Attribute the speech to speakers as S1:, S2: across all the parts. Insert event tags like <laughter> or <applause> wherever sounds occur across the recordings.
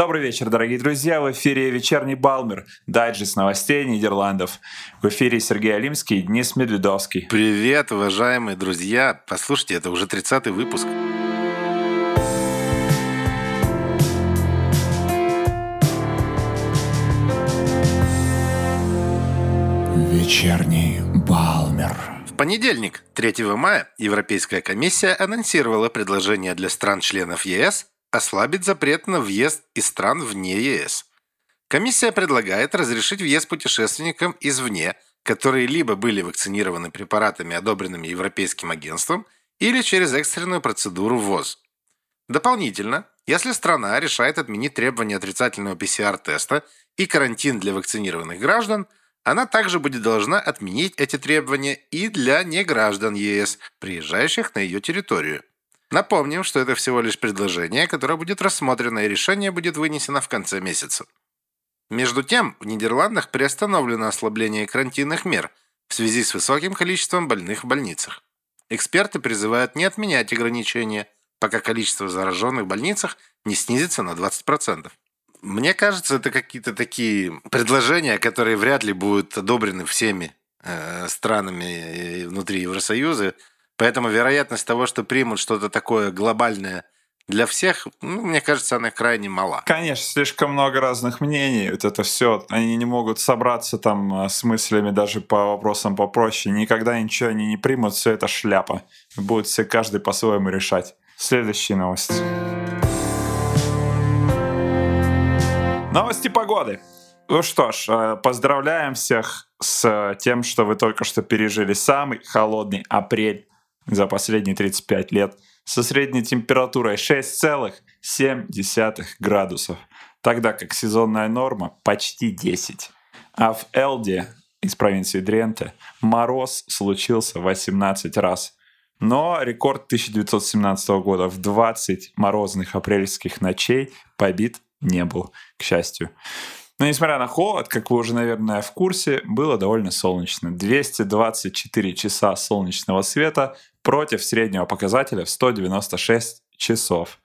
S1: Добрый вечер, дорогие друзья. В эфире «Вечерний Балмер», дайджест новостей Нидерландов. В эфире Сергей Алимский, Денис Медведовский.
S2: Привет, уважаемые друзья. Послушайте, это уже 30-й выпуск.
S1: Вечерний Балмер.
S2: В понедельник, 3 мая, Европейская комиссия анонсировала предложение для стран-членов ЕС ослабить запрет на въезд из стран вне ЕС. Комиссия предлагает разрешить въезд путешественникам извне, которые либо были вакцинированы препаратами, одобренными Европейским агентством, или через экстренную процедуру ВОЗ. Дополнительно, если страна решает отменить требования отрицательного ПЦР-теста и карантин для вакцинированных граждан, она также будет должна отменить эти требования и для неграждан ЕС, приезжающих на ее территорию. Напомним, что это всего лишь предложение, которое будет рассмотрено и решение будет вынесено в конце месяца. Между тем, в Нидерландах приостановлено ослабление карантинных мер в связи с высоким количеством больных в больницах. Эксперты призывают не отменять ограничения, пока количество зараженных в больницах не снизится на 20%. Мне кажется, это какие-то такие предложения, которые вряд ли будут одобрены всеми э, странами внутри Евросоюза, Поэтому вероятность того, что примут что-то такое глобальное для всех, ну, мне кажется, она крайне мала.
S1: Конечно, слишком много разных мнений. Вот это все, они не могут собраться там а, с мыслями даже по вопросам попроще. Никогда ничего они не примут, все это шляпа. Будут все каждый по-своему решать. Следующие новости. Новости погоды. Ну что ж, э, поздравляем всех с тем, что вы только что пережили самый холодный апрель за последние 35 лет со средней температурой 6,7 градусов, тогда как сезонная норма почти 10. А в Элде из провинции Дренте мороз случился 18 раз. Но рекорд 1917 года в 20 морозных апрельских ночей побит не был, к счастью. Но несмотря на холод, как вы уже, наверное, в курсе, было довольно солнечно. 224 часа солнечного света против среднего показателя в 196 часов.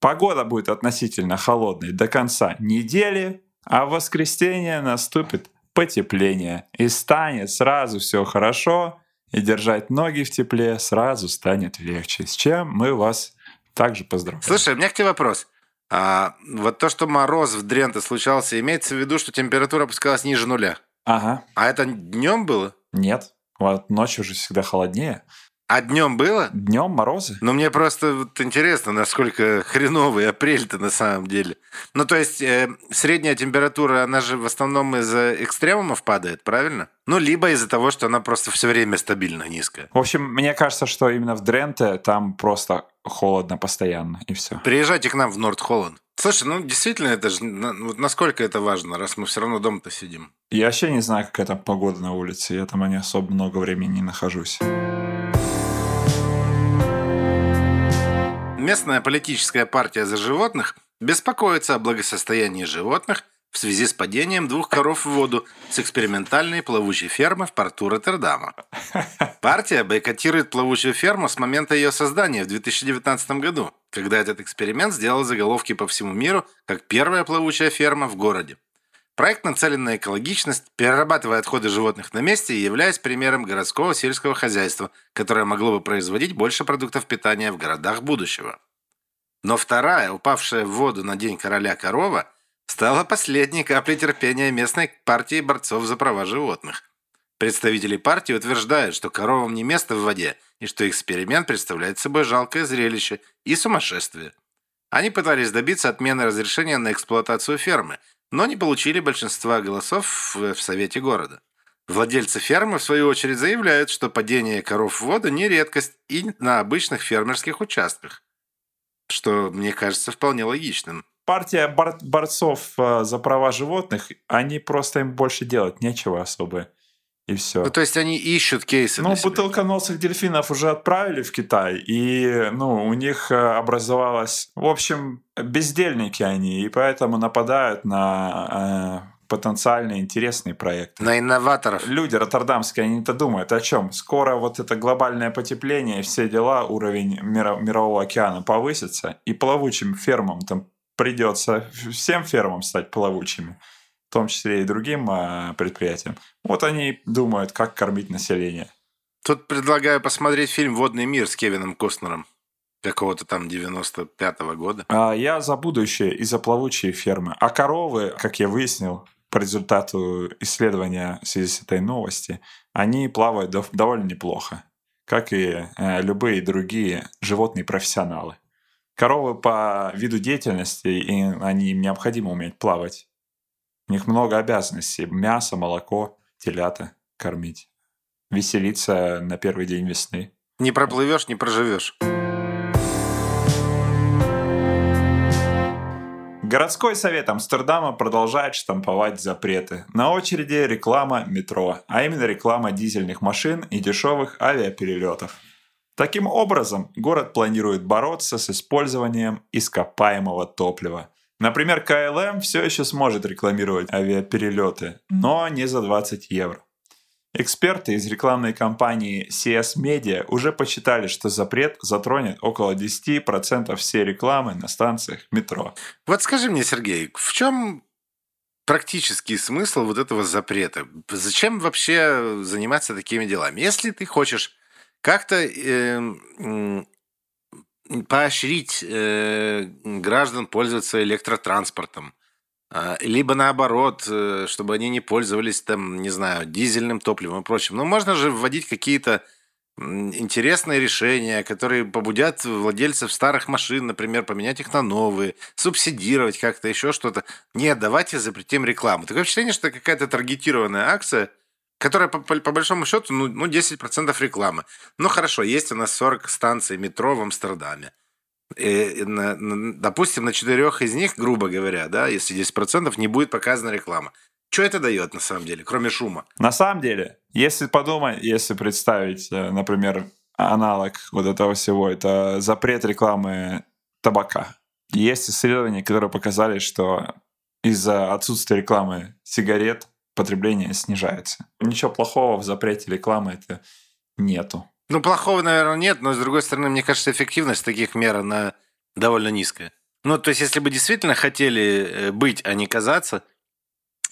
S1: Погода будет относительно холодной до конца недели, а в воскресенье наступит потепление и станет сразу все хорошо, и держать ноги в тепле сразу станет легче, с чем мы вас также поздравляем.
S2: Слушай, у меня к тебе вопрос. А, вот то, что мороз в Дренте случался, имеется в виду, что температура опускалась ниже нуля?
S1: Ага.
S2: А это днем было?
S1: Нет. Вот ночью уже всегда холоднее.
S2: А днем было?
S1: Днем морозы.
S2: Ну, мне просто вот интересно, насколько хреновый апрель-то на самом деле. Ну, то есть, э, средняя температура, она же в основном из-за экстремумов падает, правильно? Ну, либо из-за того, что она просто все время стабильно низкая.
S1: В общем, мне кажется, что именно в Дренте там просто холодно постоянно, и все.
S2: Приезжайте к нам в Норд-Холланд. Слушай, ну действительно, это же насколько это важно, раз мы все равно дома-то сидим.
S1: Я вообще не знаю, какая там погода на улице. Я там не особо много времени не нахожусь.
S2: Местная политическая партия за животных беспокоится о благосостоянии животных в связи с падением двух коров в воду с экспериментальной плавучей фермы в порту Роттердама. <laughs> Партия бойкотирует плавучую ферму с момента ее создания в 2019 году, когда этот эксперимент сделал заголовки по всему миру как первая плавучая ферма в городе. Проект нацелен на экологичность, перерабатывая отходы животных на месте и являясь примером городского сельского хозяйства, которое могло бы производить больше продуктов питания в городах будущего. Но вторая, упавшая в воду на День короля корова, стала последней каплей терпения местной партии борцов за права животных. Представители партии утверждают, что коровам не место в воде и что эксперимент представляет собой жалкое зрелище и сумасшествие. Они пытались добиться отмены разрешения на эксплуатацию фермы – но не получили большинства голосов в Совете города. Владельцы фермы, в свою очередь, заявляют, что падение коров в воду не редкость и на обычных фермерских участках, что, мне кажется, вполне логичным.
S1: Партия бор- борцов э, за права животных, они просто им больше делать нечего особо и все.
S2: Ну, то есть они ищут кейсы
S1: Ну, бутылконосых дельфинов уже отправили в Китай, и, ну, у них э, образовалось... В общем, бездельники они, и поэтому нападают на э, потенциально интересные проекты.
S2: На инноваторов.
S1: Люди роттердамские, они-то думают о чем? Скоро вот это глобальное потепление, все дела, уровень мира, мирового океана повысится, и плавучим фермам там придется всем фермам стать плавучими, в том числе и другим а, предприятиям. Вот они думают, как кормить население.
S2: Тут предлагаю посмотреть фильм «Водный мир» с Кевином Костнером какого-то там 95-го года.
S1: А я за будущее и за плавучие фермы. А коровы, как я выяснил, по результату исследования в связи с этой новости, они плавают довольно неплохо, как и э, любые другие животные профессионалы. Коровы по виду деятельности, и они им необходимо уметь плавать. У них много обязанностей. Мясо, молоко, телята кормить. Веселиться на первый день весны.
S2: Не проплывешь, не проживешь.
S1: Городской совет Амстердама продолжает штамповать запреты. На очереди реклама метро, а именно реклама дизельных машин и дешевых авиаперелетов. Таким образом, город планирует бороться с использованием ископаемого топлива. Например, КЛМ все еще сможет рекламировать авиаперелеты, но не за 20 евро. Эксперты из рекламной компании CS Media уже посчитали, что запрет затронет около 10% всей рекламы на станциях метро.
S2: Вот скажи мне, Сергей, в чем практический смысл вот этого запрета? Зачем вообще заниматься такими делами? Если ты хочешь как-то э, поощрить э, граждан пользоваться электротранспортом, а, либо наоборот, э, чтобы они не пользовались там, не знаю, дизельным топливом и прочим. Но можно же вводить какие-то интересные решения, которые побудят владельцев старых машин, например, поменять их на новые, субсидировать как-то, еще что-то. Нет, давайте запретим рекламу. Такое впечатление, что это какая-то таргетированная акция, которая по, по, по большому счету, ну, ну 10% рекламы. Ну хорошо, есть у нас 40 станций метро в Амстердаме. И, на, на, допустим, на четырех из них, грубо говоря, да, если 10% не будет показана реклама. Что это дает на самом деле, кроме шума?
S1: На самом деле, если подумать, если представить, э, например, аналог вот этого всего, это запрет рекламы табака. Есть исследования, которые показали, что из-за отсутствия рекламы сигарет потребление снижается. Ничего плохого в запрете рекламы это нету.
S2: Ну, плохого, наверное, нет, но, с другой стороны, мне кажется, эффективность таких мер, она довольно низкая. Ну, то есть, если бы действительно хотели э, быть, а не казаться,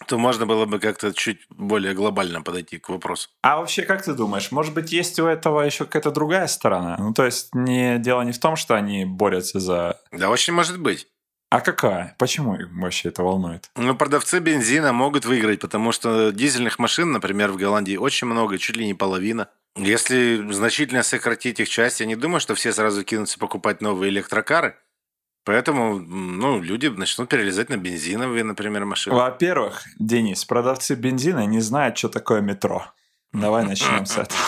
S2: то можно было бы как-то чуть более глобально подойти к вопросу.
S1: А вообще, как ты думаешь, может быть, есть у этого еще какая-то другая сторона? Ну, то есть, не, дело не в том, что они борются за...
S2: Да, очень может быть.
S1: А какая? Почему их вообще это волнует?
S2: Ну, продавцы бензина могут выиграть, потому что дизельных машин, например, в Голландии очень много, чуть ли не половина. Если значительно сократить их часть, я не думаю, что все сразу кинутся покупать новые электрокары. Поэтому, ну, люди начнут перелезать на бензиновые, например, машины.
S1: Во-первых, Денис, продавцы бензина не знают, что такое метро. Давай начнем с <laughs> этого.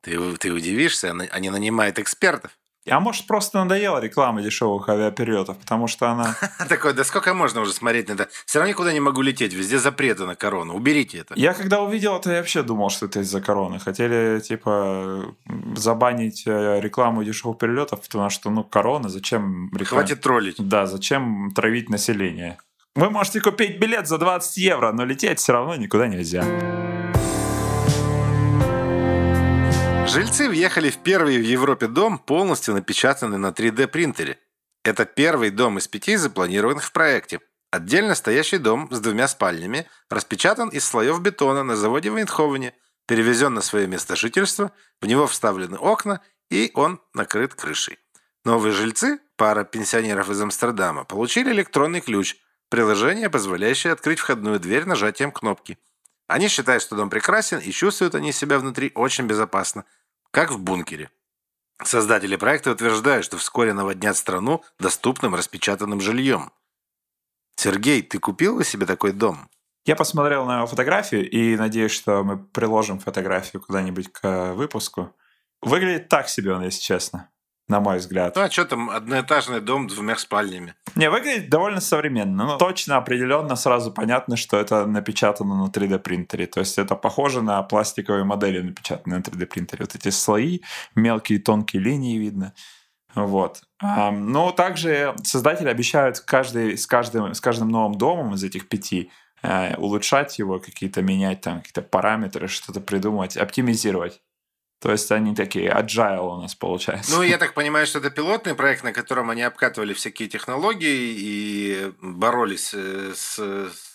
S2: Ты, ты удивишься, они нанимают экспертов.
S1: А может, просто надоела реклама дешевых авиаперелетов, потому что она... <laughs>
S2: Такой, да сколько можно уже смотреть на это? Все равно никуда не могу лететь, везде запреты на корону. Уберите это.
S1: Я когда увидел это, я вообще думал, что это из-за короны. Хотели, типа, забанить э, рекламу дешевых перелетов, потому что, ну, корона, зачем
S2: реклама? Хватит троллить.
S1: Да, зачем травить население? Вы можете купить билет за 20 евро, но лететь все равно никуда нельзя.
S2: Жильцы въехали в первый в Европе дом, полностью напечатанный на 3D принтере. Это первый дом из пяти запланированных в проекте. Отдельно стоящий дом с двумя спальнями распечатан из слоев бетона на заводе в Эйндховене, перевезен на свое место жительства, в него вставлены окна и он накрыт крышей. Новые жильцы, пара пенсионеров из Амстердама, получили электронный ключ, приложение, позволяющее открыть входную дверь нажатием кнопки. Они считают, что дом прекрасен и чувствуют они себя внутри очень безопасно – как в бункере. Создатели проекта утверждают, что вскоре наводнят страну доступным распечатанным жильем. Сергей, ты купил бы себе такой дом?
S1: Я посмотрел на фотографию и надеюсь, что мы приложим фотографию куда-нибудь к выпуску. Выглядит так себе он, если честно на мой взгляд.
S2: Ну, а что там, одноэтажный дом с двумя спальнями?
S1: Не, выглядит довольно современно. Но точно, определенно, сразу понятно, что это напечатано на 3D принтере. То есть это похоже на пластиковые модели, напечатанные на 3D принтере. Вот эти слои, мелкие тонкие линии видно. Вот. Но также создатели обещают каждый, с, каждым, с каждым новым домом из этих пяти э, улучшать его, какие-то менять там какие-то параметры, что-то придумать, оптимизировать. То есть они такие agile у нас получается.
S2: Ну, я так понимаю, что это пилотный проект, на котором они обкатывали всякие технологии и боролись э, с,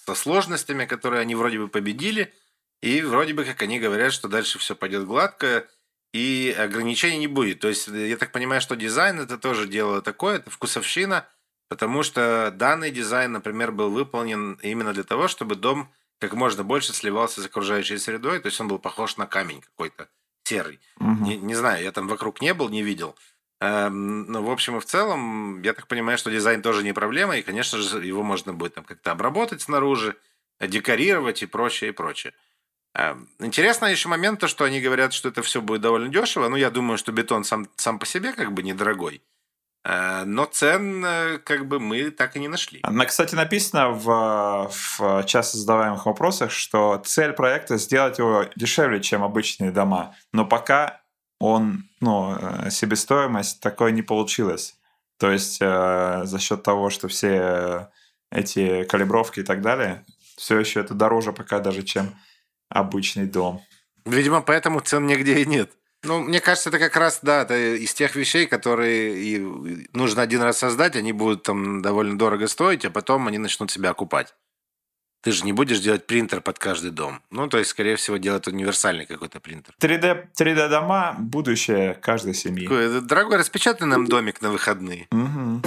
S2: со сложностями, которые они вроде бы победили. И вроде бы, как они говорят, что дальше все пойдет гладко, и ограничений не будет. То есть, я так понимаю, что дизайн это тоже дело такое, это вкусовщина, потому что данный дизайн, например, был выполнен именно для того, чтобы дом как можно больше сливался с окружающей средой, то есть он был похож на камень какой-то серый.
S1: Мгм.
S2: Не, не знаю, я там вокруг не был, не видел. Эм, Но в общем и в целом, я так понимаю, что дизайн тоже не проблема, и, конечно же, его можно будет там как-то обработать снаружи, декорировать и прочее, и прочее. Эм, Интересный еще момент, то, что они говорят, что это все будет довольно дешево. Ну, я думаю, что бетон сам, сам по себе как бы недорогой. Э, Но цен э, как бы мы так и не нашли.
S1: На, кстати, написано в, в часто задаваемых вопросах, что цель проекта сделать его дешевле, чем обычные дома. Но пока он, ну, э, себестоимость такой не получилась. То есть э, за счет того, что все эти калибровки и так далее, все еще это дороже пока даже, чем обычный дом.
S2: Видимо, поэтому цен нигде и нет. Ну, мне кажется, это как раз, да, это из тех вещей, которые нужно один раз создать, они будут там довольно дорого стоить, а потом они начнут себя окупать. Ты же не будешь делать принтер под каждый дом. Ну, то есть, скорее всего, делать универсальный какой-то принтер.
S1: 3D, 3D дома – будущее каждой семьи.
S2: Такой, «Это, Дорогой, распечатай нам домик на выходные.
S1: Мгм.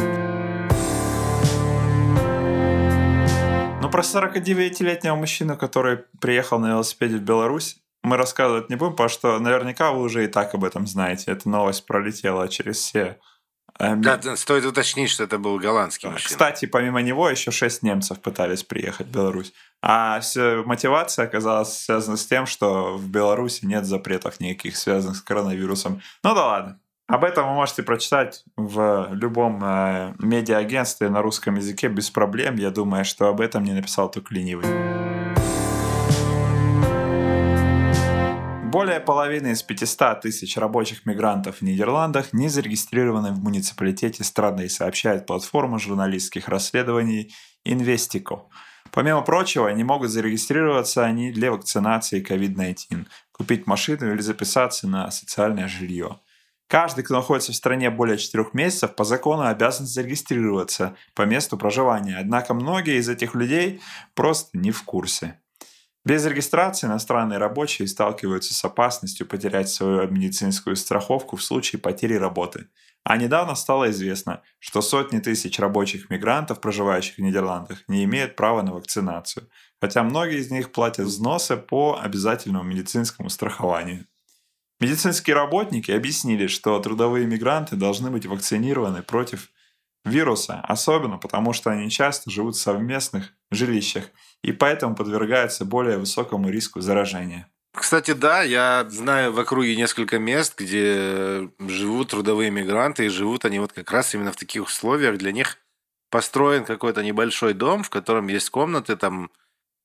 S1: Ну, про 49-летнего мужчину, который приехал на велосипеде в Беларусь, мы рассказывать не будем, потому что наверняка вы уже и так об этом знаете. Эта новость пролетела через все... э,
S2: Да, стоит уточнить, что это был голландский мужчина.
S1: Кстати, помимо него еще шесть немцев пытались приехать в Беларусь. А мотивация оказалась связана с тем, что в Беларуси нет запретов никаких, связанных с коронавирусом. Ну да ладно. Об этом вы можете прочитать в любом э, медиа-агентстве на русском языке без проблем. Я думаю, что об этом не написал только ленивый. Более половины из 500 тысяч рабочих мигрантов в Нидерландах не зарегистрированы в муниципалитете страны, сообщает платформа журналистских расследований Investico. Помимо прочего, не могут зарегистрироваться они для вакцинации COVID-19, купить машину или записаться на социальное жилье. Каждый, кто находится в стране более 4 месяцев, по закону обязан зарегистрироваться по месту проживания. Однако многие из этих людей просто не в курсе. Без регистрации иностранные рабочие сталкиваются с опасностью потерять свою медицинскую страховку в случае потери работы. А недавно стало известно, что сотни тысяч рабочих мигрантов, проживающих в Нидерландах, не имеют права на вакцинацию, хотя многие из них платят взносы по обязательному медицинскому страхованию. Медицинские работники объяснили, что трудовые мигранты должны быть вакцинированы против вируса, особенно потому, что они часто живут в совместных жилищах и поэтому подвергаются более высокому риску заражения.
S2: Кстати, да, я знаю в округе несколько мест, где живут трудовые мигранты, и живут они вот как раз именно в таких условиях. Для них построен какой-то небольшой дом, в котором есть комнаты, там,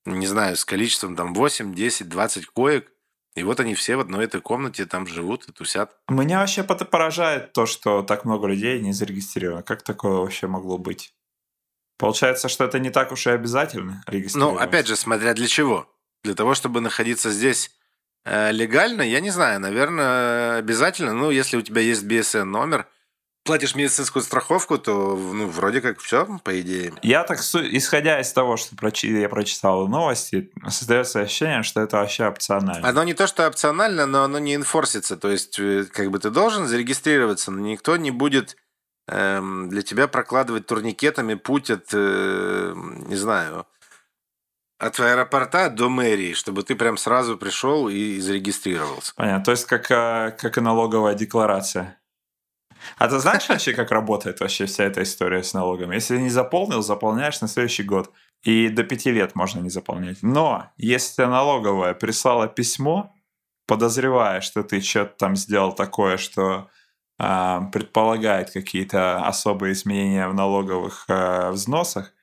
S2: не знаю, с количеством там 8, 10, 20 коек. И вот они все в одной этой комнате там живут и тусят.
S1: Меня вообще поражает то, что так много людей не зарегистрировано. Как такое вообще могло быть? Получается, что это не так уж и обязательно
S2: Ну, опять же, смотря для чего. Для того, чтобы находиться здесь э, легально, я не знаю, наверное, обязательно. Ну, если у тебя есть BSN номер, платишь медицинскую страховку, то, ну, вроде как все, по идее.
S1: Я так, исходя из того, что я прочитал новости, создается ощущение, что это вообще опционально.
S2: Оно не то, что опционально, но оно не инфорсится. То есть, э, как бы ты должен зарегистрироваться, но никто не будет для тебя прокладывать турникетами путь от, э, не знаю, от аэропорта до мэрии, чтобы ты прям сразу пришел и зарегистрировался.
S1: Понятно. То есть как, э, как и налоговая декларация. А ты знаешь вообще, как работает вообще вся эта история с налогами? Если не заполнил, заполняешь на следующий год. И до пяти лет можно не заполнять. Но если налоговая прислала письмо, подозревая, что ты что-то там сделал такое, что предполагает какие-то особые изменения в налоговых а, взносах,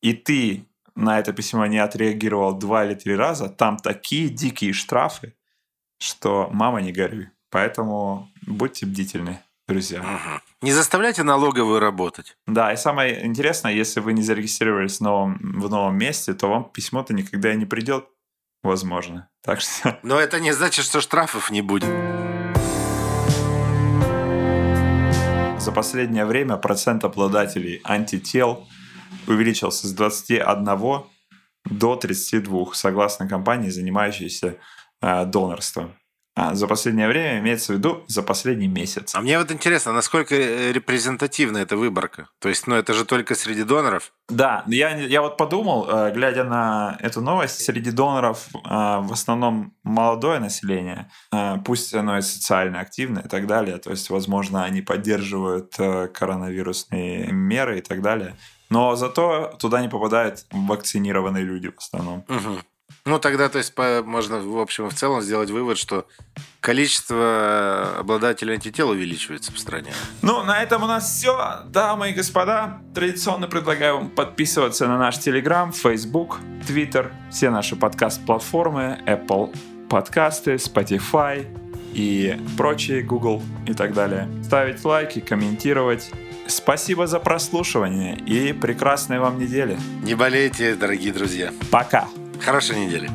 S1: и ты на это письмо не отреагировал два или три раза, там такие дикие штрафы, что мама не горюй. Поэтому будьте бдительны, друзья.
S2: Не заставляйте налоговую работать.
S1: Да, и самое интересное, если вы не зарегистрировались в новом, в новом месте, то вам письмо-то никогда и не придет, возможно. Так что
S2: Но это не значит, что штрафов не будет.
S1: За последнее время процент обладателей антител увеличился с 21 до 32, согласно компании, занимающейся э, донорством. А за последнее время имеется в виду за последний месяц.
S2: А мне вот интересно, насколько репрезентативна эта выборка? То есть, ну это же только среди доноров?
S1: Да, я, я вот подумал, э, глядя на эту новость, среди доноров э, в основном молодое население, э, пусть оно и социально активное и так далее, то есть, возможно, они поддерживают коронавирусные меры и так далее. Но зато туда не попадают вакцинированные люди в основном.
S2: Угу. Ну, тогда, то есть, по, можно, в общем в целом сделать вывод, что количество обладателей антител увеличивается в стране.
S1: Ну, на этом у нас все. Дамы и господа, традиционно предлагаю вам подписываться на наш Telegram, Facebook, Twitter, все наши подкаст-платформы, Apple подкасты, Spotify и прочие, Google и так далее. Ставить лайки, комментировать. Спасибо за прослушивание и прекрасной вам недели.
S2: Не болейте, дорогие друзья.
S1: Пока.
S2: Хорошей недели.